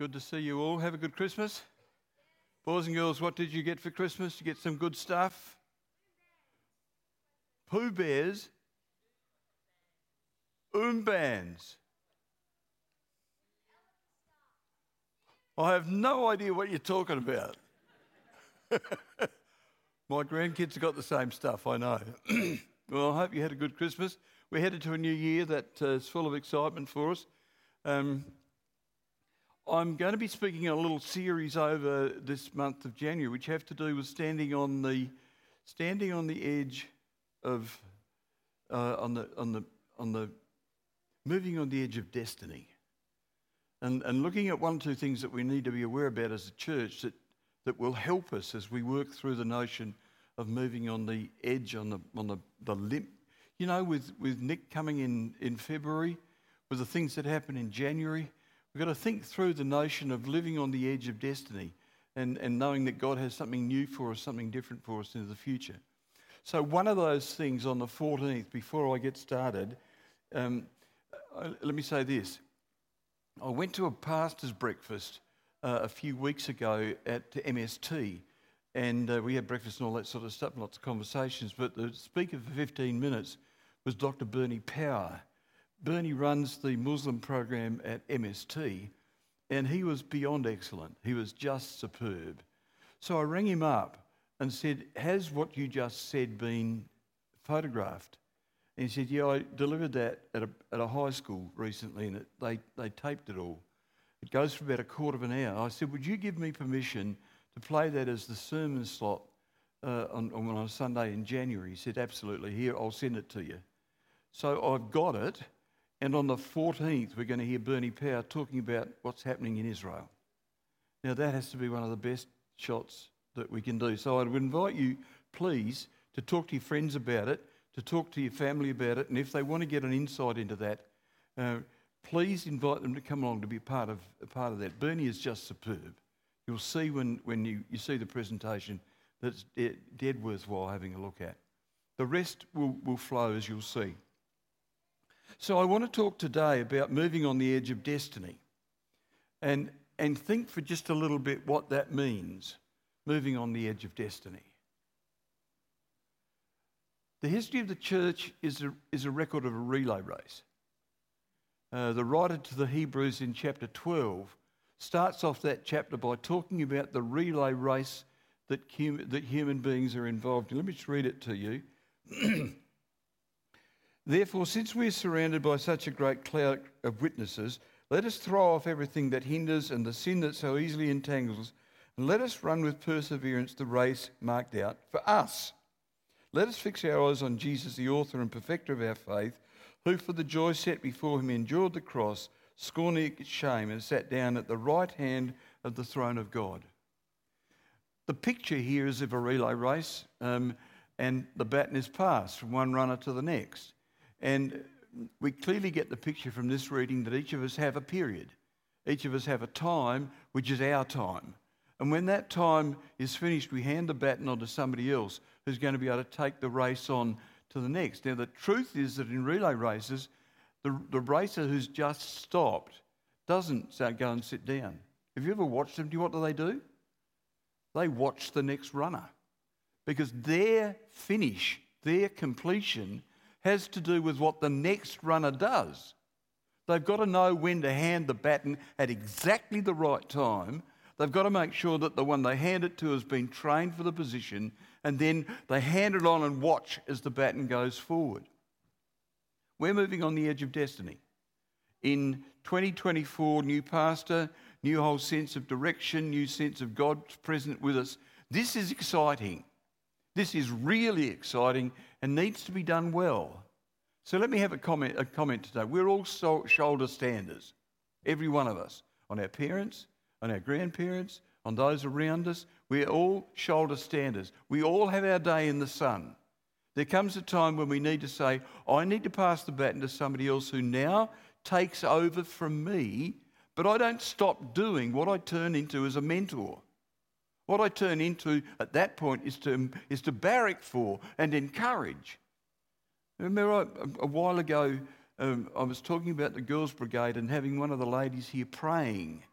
Good to see you all. Have a good Christmas. Boys and girls, what did you get for Christmas? You get some good stuff? Pooh Bears? Umbands. I have no idea what you're talking about. My grandkids have got the same stuff, I know. well, I hope you had a good Christmas. We're headed to a new year that uh, is full of excitement for us. Um, I'm going to be speaking a little series over this month of January, which have to do with standing on the standing on the edge of uh, on the on the on the moving on the edge of destiny, and and looking at one or two things that we need to be aware about as a church that that will help us as we work through the notion of moving on the edge on the on the the limp. You know, with with Nick coming in in February, with the things that happen in January We've got to think through the notion of living on the edge of destiny and, and knowing that God has something new for us, something different for us into the future. So, one of those things on the 14th, before I get started, um, uh, let me say this. I went to a pastor's breakfast uh, a few weeks ago at MST, and uh, we had breakfast and all that sort of stuff, lots of conversations. But the speaker for 15 minutes was Dr. Bernie Power. Bernie runs the Muslim program at MST, and he was beyond excellent. He was just superb. So I rang him up and said, Has what you just said been photographed? And he said, Yeah, I delivered that at a, at a high school recently, and it, they, they taped it all. It goes for about a quarter of an hour. I said, Would you give me permission to play that as the sermon slot uh, on, on a Sunday in January? He said, Absolutely. Here, I'll send it to you. So I've got it. And on the 14th, we're going to hear Bernie Power talking about what's happening in Israel. Now, that has to be one of the best shots that we can do. So I would invite you, please, to talk to your friends about it, to talk to your family about it, and if they want to get an insight into that, uh, please invite them to come along to be part of, a part of that. Bernie is just superb. You'll see when, when you, you see the presentation that it's dead, dead worthwhile having a look at. The rest will, will flow as you'll see. So I want to talk today about moving on the edge of destiny and, and think for just a little bit what that means, moving on the edge of destiny. The history of the church is a, is a record of a relay race. Uh, the writer to the Hebrews in chapter 12 starts off that chapter by talking about the relay race that, that human beings are involved in. Let me just read it to you. Therefore, since we are surrounded by such a great cloud of witnesses, let us throw off everything that hinders and the sin that so easily entangles, and let us run with perseverance the race marked out for us. Let us fix our eyes on Jesus, the author and perfecter of our faith, who for the joy set before him endured the cross, scorning its shame, and sat down at the right hand of the throne of God. The picture here is of a relay race, um, and the baton is passed from one runner to the next. And we clearly get the picture from this reading that each of us have a period. Each of us have a time which is our time. And when that time is finished, we hand the baton on to somebody else who's going to be able to take the race on to the next. Now, the truth is that in relay races, the, the racer who's just stopped doesn't go and sit down. Have you ever watched them? Do you what do they do? They watch the next runner because their finish, their completion has to do with what the next runner does. They've got to know when to hand the baton at exactly the right time. They've got to make sure that the one they hand it to has been trained for the position, and then they hand it on and watch as the baton goes forward. We're moving on the edge of destiny. In 2024, new pastor, new whole sense of direction, new sense of God present with us. This is exciting. This is really exciting and needs to be done well. So let me have a comment, a comment today. We're all so, shoulder standers, every one of us, on our parents, on our grandparents, on those around us. We're all shoulder standers. We all have our day in the sun. There comes a time when we need to say, I need to pass the baton to somebody else who now takes over from me, but I don't stop doing what I turn into as a mentor. What I turn into at that point is to, is to barrack for and encourage. Remember, I, a while ago, um, I was talking about the Girls' Brigade and having one of the ladies here praying.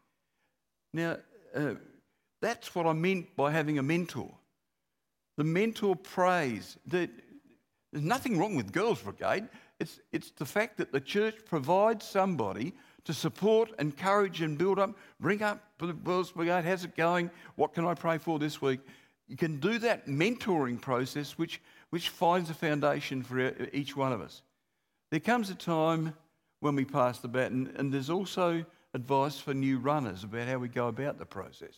Now, uh, that's what I meant by having a mentor. The mentor prays. That there's nothing wrong with Girls Brigade. It's, it's the fact that the church provides somebody to support, encourage, and build up. Bring up the Girls Brigade. How's it going? What can I pray for this week? You can do that mentoring process, which, which finds a foundation for each one of us. There comes a time when we pass the baton, and there's also advice for new runners about how we go about the process.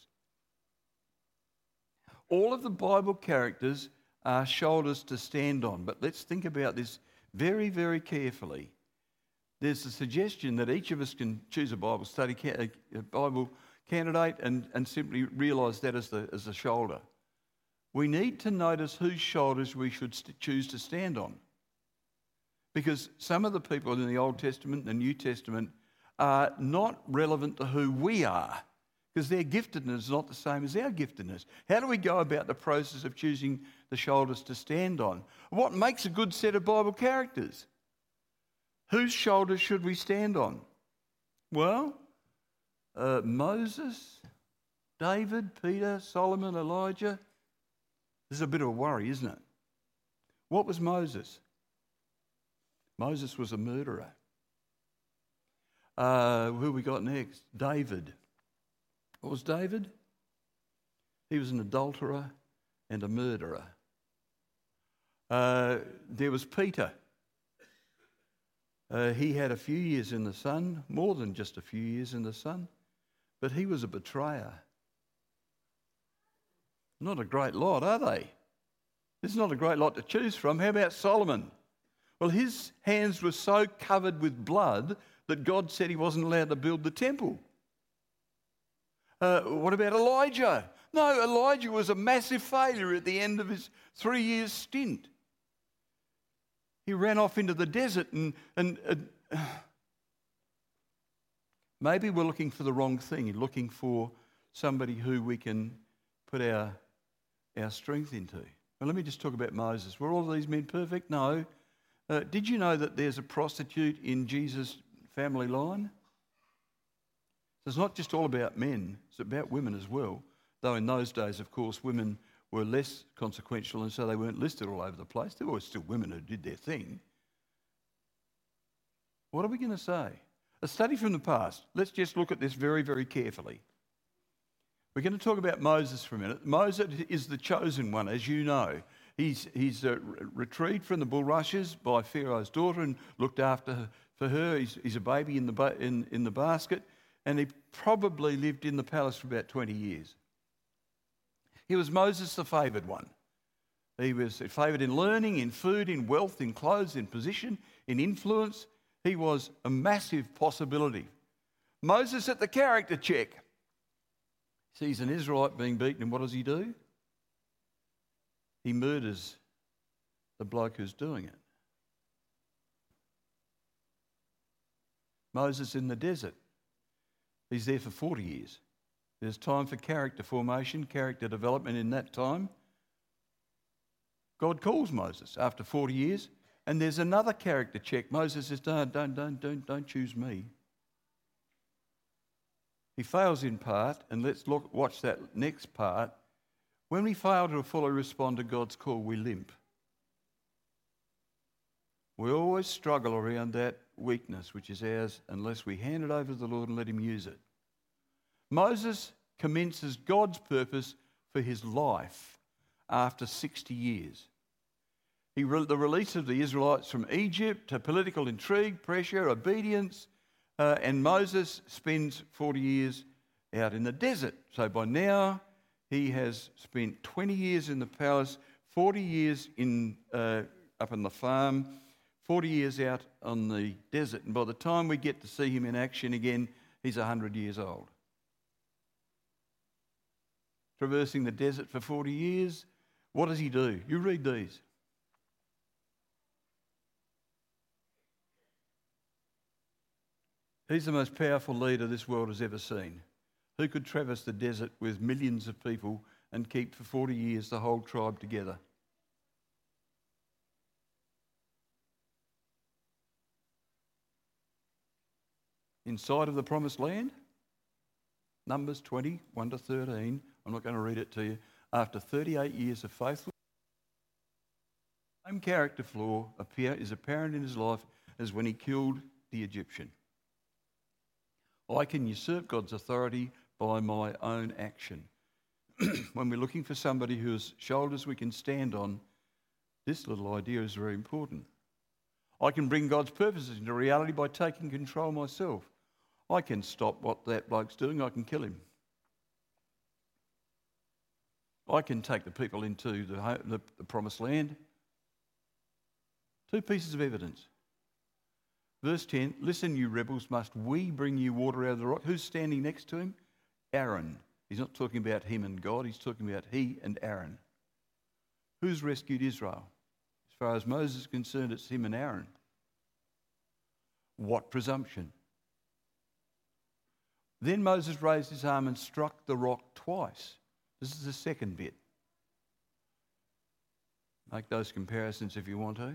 All of the Bible characters are shoulders to stand on, but let's think about this very, very carefully. There's a suggestion that each of us can choose a Bible study, a Bible candidate, and, and simply realise that as the, as the shoulder we need to notice whose shoulders we should choose to stand on. Because some of the people in the Old Testament and the New Testament are not relevant to who we are, because their giftedness is not the same as our giftedness. How do we go about the process of choosing the shoulders to stand on? What makes a good set of Bible characters? Whose shoulders should we stand on? Well, uh, Moses, David, Peter, Solomon, Elijah. This is a bit of a worry, isn't it? What was Moses? Moses was a murderer. Uh, who we got next? David. What was David? He was an adulterer and a murderer. Uh, there was Peter. Uh, he had a few years in the sun, more than just a few years in the sun, but he was a betrayer. Not a great lot, are they? This is not a great lot to choose from. How about Solomon? Well, his hands were so covered with blood that God said he wasn't allowed to build the temple. Uh, what about Elijah? No, Elijah was a massive failure at the end of his three years stint. He ran off into the desert and, and maybe we're looking for the wrong thing, looking for somebody who we can put our our strength into. Well, let me just talk about Moses. Were all these men perfect? No. Uh, did you know that there's a prostitute in Jesus' family line? So it's not just all about men, it's about women as well. Though in those days, of course, women were less consequential and so they weren't listed all over the place. There were still women who did their thing. What are we going to say? A study from the past. Let's just look at this very, very carefully. We're going to talk about Moses for a minute. Moses is the chosen one, as you know. He's, he's uh, retrieved from the bulrushes by Pharaoh's daughter and looked after for her. He's, he's a baby in the, ba- in, in the basket, and he probably lived in the palace for about 20 years. He was Moses, the favoured one. He was favoured in learning, in food, in wealth, in clothes, in position, in influence. He was a massive possibility. Moses at the character check sees an Israelite being beaten, and what does he do? He murders the bloke who's doing it. Moses in the desert. He's there for 40 years. There's time for character formation, character development in that time. God calls Moses after 40 years, and there's another character check. Moses says, Don't, don't, don't, don't, don't choose me. He fails in part, and let's look, watch that next part. When we fail to fully respond to God's call, we limp. We always struggle around that weakness, which is ours, unless we hand it over to the Lord and let Him use it. Moses commences God's purpose for his life after 60 years. He, the release of the Israelites from Egypt to political intrigue, pressure, obedience, uh, and Moses spends 40 years out in the desert. So by now, he has spent 20 years in the palace, 40 years in, uh, up on the farm, 40 years out on the desert. And by the time we get to see him in action again, he's 100 years old. Traversing the desert for 40 years, what does he do? You read these. He's the most powerful leader this world has ever seen. Who could traverse the desert with millions of people and keep for 40 years the whole tribe together? Inside of the promised land? Numbers 20, 1 to 13. I'm not going to read it to you. After 38 years of faithful, same character flaw appear, is apparent in his life as when he killed the Egyptian. I can usurp God's authority by my own action. when we're looking for somebody whose shoulders we can stand on, this little idea is very important. I can bring God's purposes into reality by taking control myself. I can stop what that bloke's doing, I can kill him. I can take the people into the, the, the promised land. Two pieces of evidence. Verse 10 Listen, you rebels, must we bring you water out of the rock? Who's standing next to him? Aaron. He's not talking about him and God, he's talking about he and Aaron. Who's rescued Israel? As far as Moses is concerned, it's him and Aaron. What presumption! Then Moses raised his arm and struck the rock twice. This is the second bit. Make those comparisons if you want to.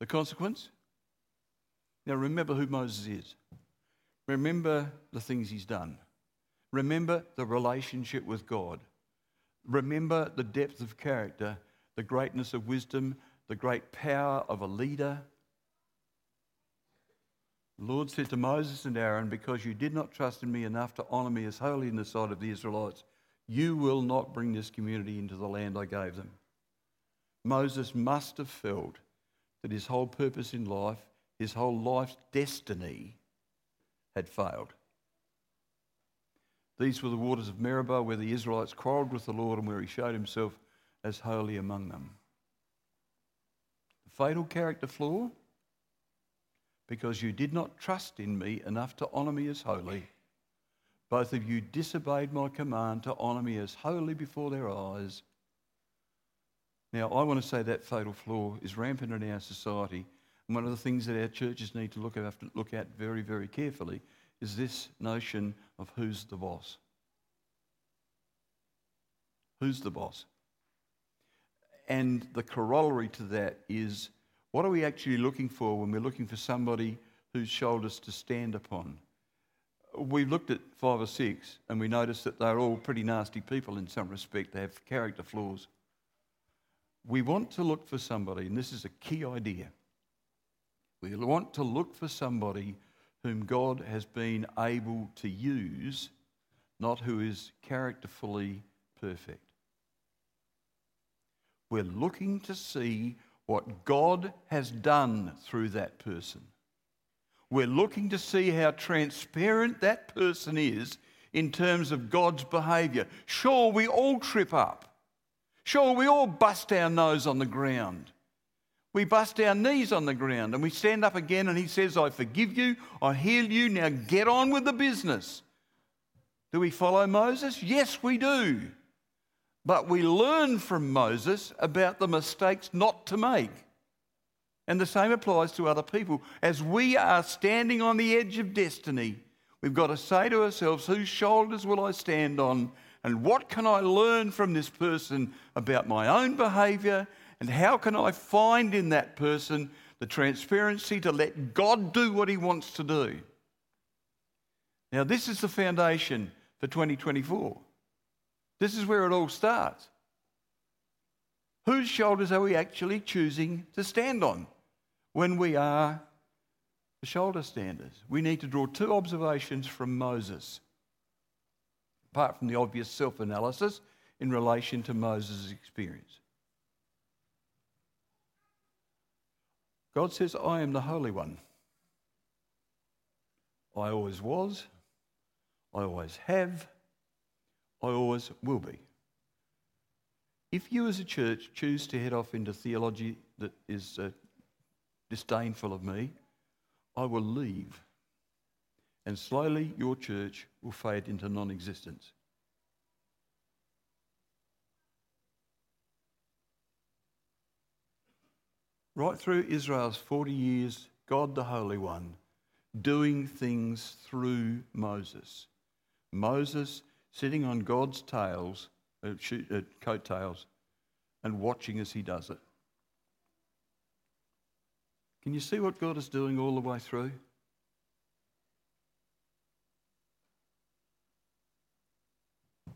The consequence? Now remember who Moses is. Remember the things he's done. Remember the relationship with God. Remember the depth of character, the greatness of wisdom, the great power of a leader. The Lord said to Moses and Aaron, Because you did not trust in me enough to honour me as holy in the sight of the Israelites, you will not bring this community into the land I gave them. Moses must have felt that his whole purpose in life, his whole life's destiny, had failed. These were the waters of Meribah where the Israelites quarrelled with the Lord and where he showed himself as holy among them. The fatal character flaw because you did not trust in me enough to honour me as holy. Both of you disobeyed my command to honour me as holy before their eyes. Now, I want to say that fatal flaw is rampant in our society. And one of the things that our churches need to look at, look at very, very carefully is this notion of who's the boss. Who's the boss? And the corollary to that is what are we actually looking for when we're looking for somebody whose shoulders to stand upon? We've looked at five or six and we noticed that they're all pretty nasty people in some respect. They have character flaws. We want to look for somebody, and this is a key idea. We want to look for somebody whom God has been able to use, not who is characterfully perfect. We're looking to see what God has done through that person. We're looking to see how transparent that person is in terms of God's behaviour. Sure, we all trip up. Sure, we all bust our nose on the ground. We bust our knees on the ground and we stand up again and He says, I forgive you, I heal you, now get on with the business. Do we follow Moses? Yes, we do. But we learn from Moses about the mistakes not to make. And the same applies to other people. As we are standing on the edge of destiny, we've got to say to ourselves, whose shoulders will I stand on? And what can I learn from this person about my own behaviour? And how can I find in that person the transparency to let God do what he wants to do? Now, this is the foundation for 2024. This is where it all starts. Whose shoulders are we actually choosing to stand on when we are the shoulder standers? We need to draw two observations from Moses, apart from the obvious self analysis in relation to Moses' experience. God says, I am the Holy One. I always was, I always have, I always will be. If you as a church choose to head off into theology that is uh, disdainful of me, I will leave. And slowly your church will fade into non existence. Right through Israel's 40 years, God the Holy One doing things through Moses. Moses sitting on God's tails, uh, uh, coattails, and watching as he does it. Can you see what God is doing all the way through?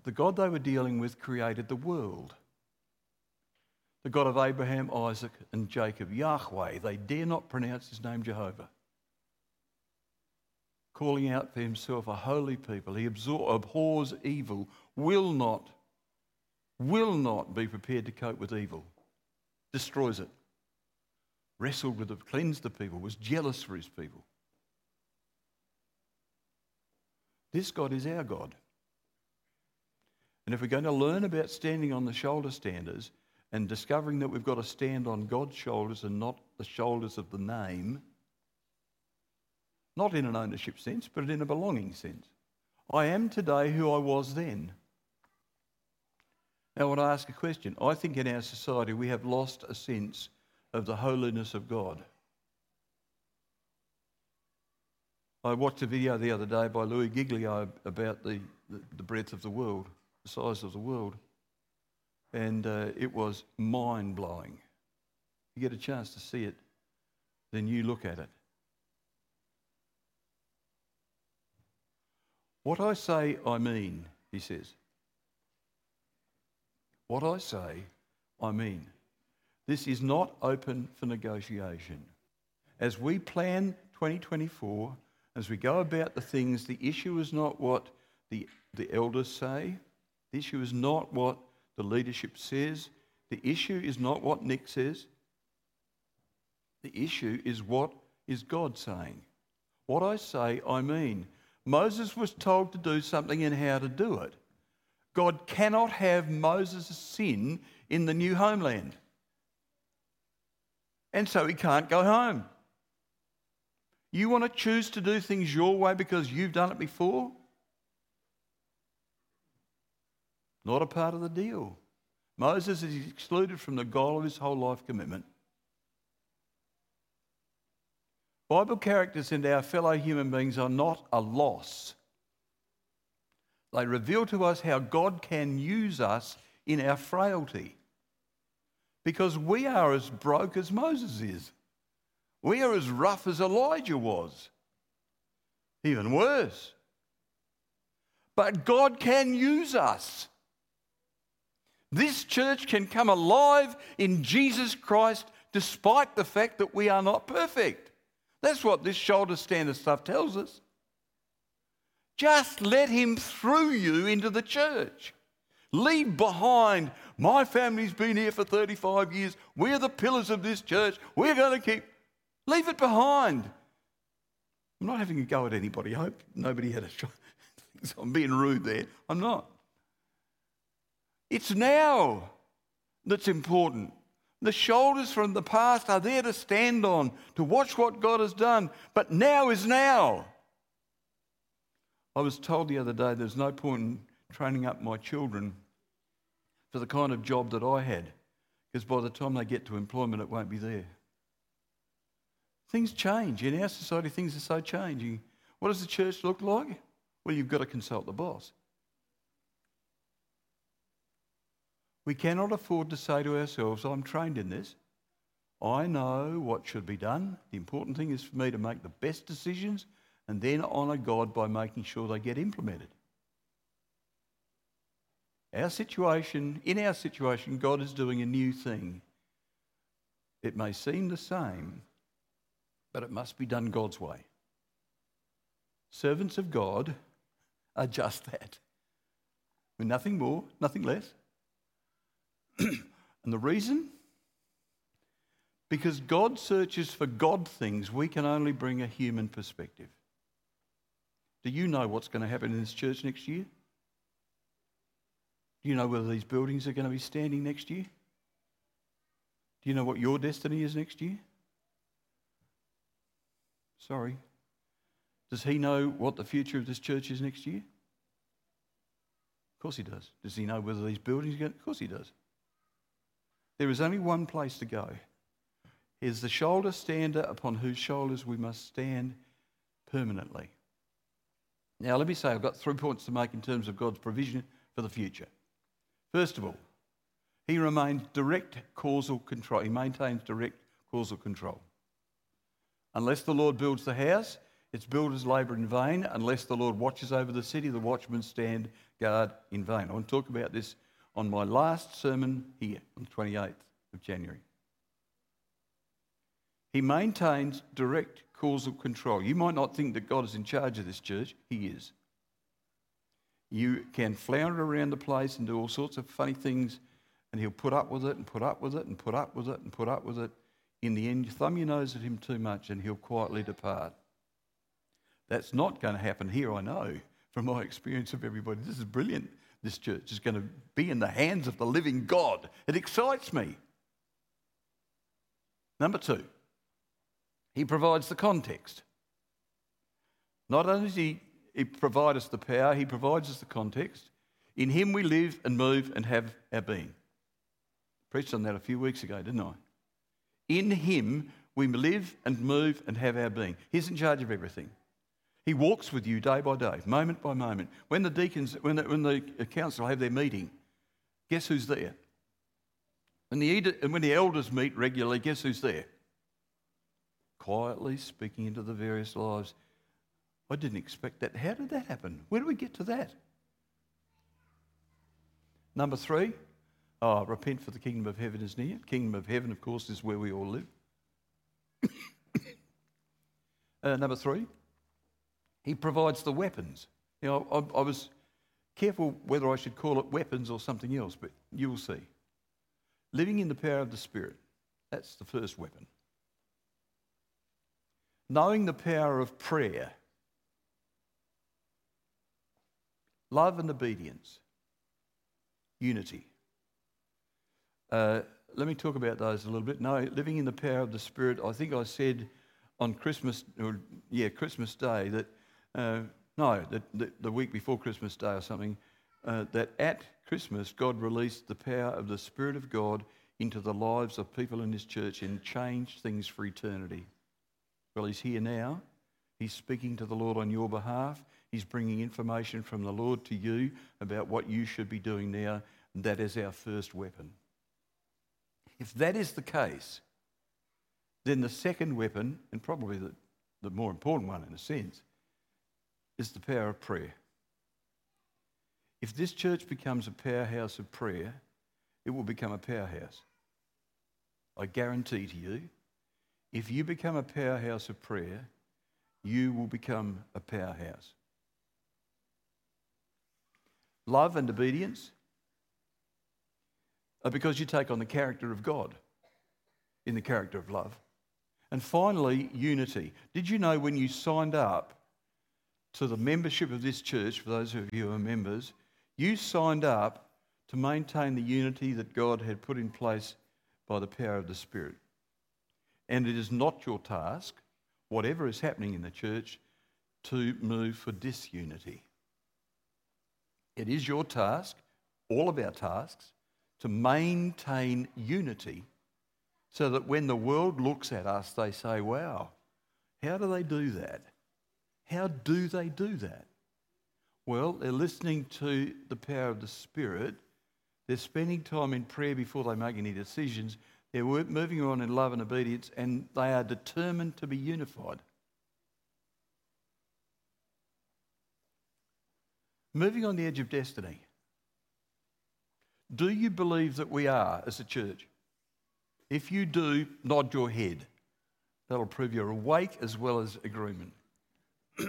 the God they were dealing with created the world. The God of Abraham, Isaac, and Jacob, Yahweh. They dare not pronounce his name Jehovah. Calling out for himself a holy people. He abhors evil, will not, will not be prepared to cope with evil, destroys it, wrestled with it, cleansed the people, was jealous for his people. This God is our God. And if we're going to learn about standing on the shoulder standers and discovering that we've got to stand on God's shoulders and not the shoulders of the name, not in an ownership sense, but in a belonging sense. I am today who I was then. Now, I want to ask a question. I think in our society we have lost a sense of the holiness of God. I watched a video the other day by Louis Giglio about the, the, the breadth of the world, the size of the world. And uh, it was mind blowing. You get a chance to see it, then you look at it. What I say, I mean, he says. What I say, I mean. This is not open for negotiation. As we plan 2024, as we go about the things, the issue is not what the, the elders say, the issue is not what the leadership says, the issue is not what Nick says. The issue is what is God saying. What I say, I mean. Moses was told to do something and how to do it. God cannot have Moses' sin in the new homeland. And so he can't go home. You want to choose to do things your way because you've done it before? Not a part of the deal. Moses is excluded from the goal of his whole life commitment. Bible characters and our fellow human beings are not a loss. They reveal to us how God can use us in our frailty. Because we are as broke as Moses is. We are as rough as Elijah was. Even worse. But God can use us. This church can come alive in Jesus Christ despite the fact that we are not perfect. That's what this shoulder stander stuff tells us. Just let him through you into the church. Leave behind, my family's been here for 35 years. We're the pillars of this church. We're going to keep. Leave it behind. I'm not having a go at anybody. I hope nobody had a shot. I'm being rude there. I'm not. It's now that's important. The shoulders from the past are there to stand on, to watch what God has done, but now is now. I was told the other day there's no point in training up my children for the kind of job that I had, because by the time they get to employment, it won't be there. Things change. In our society, things are so changing. What does the church look like? Well, you've got to consult the boss. We cannot afford to say to ourselves, I'm trained in this. I know what should be done. The important thing is for me to make the best decisions and then honour God by making sure they get implemented. Our situation, in our situation, God is doing a new thing. It may seem the same, but it must be done God's way. Servants of God are just that. We're nothing more, nothing less. and the reason? Because God searches for God things, we can only bring a human perspective. Do you know what's going to happen in this church next year? Do you know whether these buildings are going to be standing next year? Do you know what your destiny is next year? Sorry. Does he know what the future of this church is next year? Of course he does. Does he know whether these buildings are going? Of course he does. There is only one place to go. He is the shoulder stander upon whose shoulders we must stand permanently. Now, let me say, I've got three points to make in terms of God's provision for the future. First of all, he remains direct causal control. He maintains direct causal control. Unless the Lord builds the house, Its builders labour in vain. Unless the Lord watches over the city, the watchmen stand guard in vain. I want to talk about this on my last sermon here on the 28th of January. He maintains direct causal control. You might not think that God is in charge of this church, He is. You can flounder around the place and do all sorts of funny things, and He'll put up with it and put up with it and put up with it and put up with it. In the end, you thumb your nose at Him too much and He'll quietly depart. That's not going to happen here, I know, from my experience of everybody. This is brilliant. This church is going to be in the hands of the living God. It excites me. Number two, he provides the context. Not only does he, he provides us the power, he provides us the context. In him we live and move and have our being. Preached on that a few weeks ago, didn't I? In him we live and move and have our being. He's in charge of everything. He walks with you day by day, moment by moment. When the deacons, when the, when the council have their meeting, guess who's there? And the, when the elders meet regularly, guess who's there? Quietly speaking into the various lives. I didn't expect that. How did that happen? Where do we get to that? Number three, oh, repent for the kingdom of heaven is near. Kingdom of heaven, of course, is where we all live. uh, number three, he provides the weapons. You know, I, I was careful whether I should call it weapons or something else, but you will see. Living in the power of the Spirit, that's the first weapon. Knowing the power of prayer, love and obedience, unity. Uh, let me talk about those a little bit. No, living in the power of the Spirit, I think I said on Christmas, or yeah, Christmas Day, that uh, no, the, week before Christmas Day or something, uh, that at Christmas, God released the power of the Spirit of God into the lives of people in His church and changed things for eternity. Well, He's here now. He's speaking to the Lord on your behalf. He's bringing information from the Lord to you about what you should be doing now. That is our first weapon. If that is the case, then the second weapon, and probably the, the more important one in a sense, is the power of prayer. If this church becomes a powerhouse of prayer, it will become a powerhouse. I guarantee to you, if you become a powerhouse of prayer, you will become a powerhouse. Love and obedience are because you take on the character of God in the character of love. And finally, unity. Did you know when you signed up to the membership of this church, for those of you who are members, you signed up to maintain the unity that God had put in place by the power of the Spirit. And it is not your task, whatever is happening in the church, to move for disunity. It is your task, all of our tasks, to maintain unity so that when the world looks at us, they say, wow, how do they do that? How do they do that? Well, they're listening to the power of the Spirit. They're spending time in prayer before they make any decisions. They're moving on in love and obedience, and they are determined to be unified. Moving on the edge of destiny. Do you believe that we are as a church? If you do, nod your head. That'll prove you're awake as well as agreement.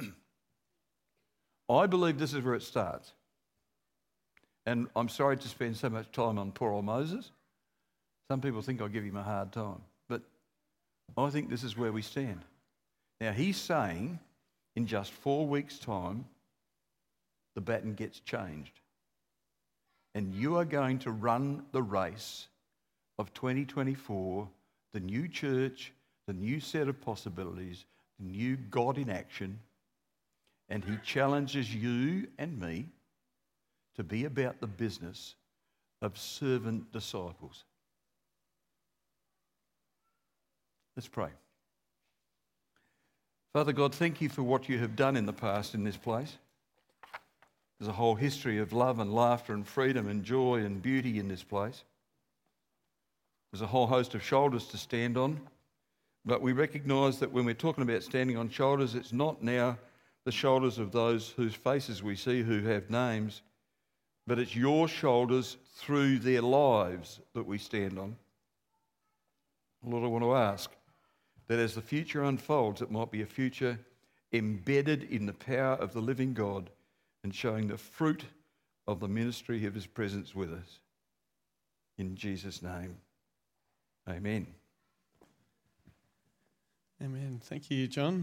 I believe this is where it starts. And I'm sorry to spend so much time on poor old Moses. Some people think I give him a hard time, but I think this is where we stand. Now, he's saying in just four weeks' time, the baton gets changed. And you are going to run the race of 2024, the new church, the new set of possibilities, the new God in action and he challenges you and me to be about the business of servant disciples. Let's pray. Father God, thank you for what you have done in the past in this place. There's a whole history of love and laughter and freedom and joy and beauty in this place. There's a whole host of shoulders to stand on. But we recognise that when we're talking about standing on shoulders, it's not now the shoulders of those whose faces we see who have names, but it's your shoulders through their lives that we stand on. Lord, I want to ask that as the future unfolds, it might be a future embedded in the power of the living God and showing the fruit of the ministry of his presence with us. In Jesus' name, amen. Amen. Thank you, John.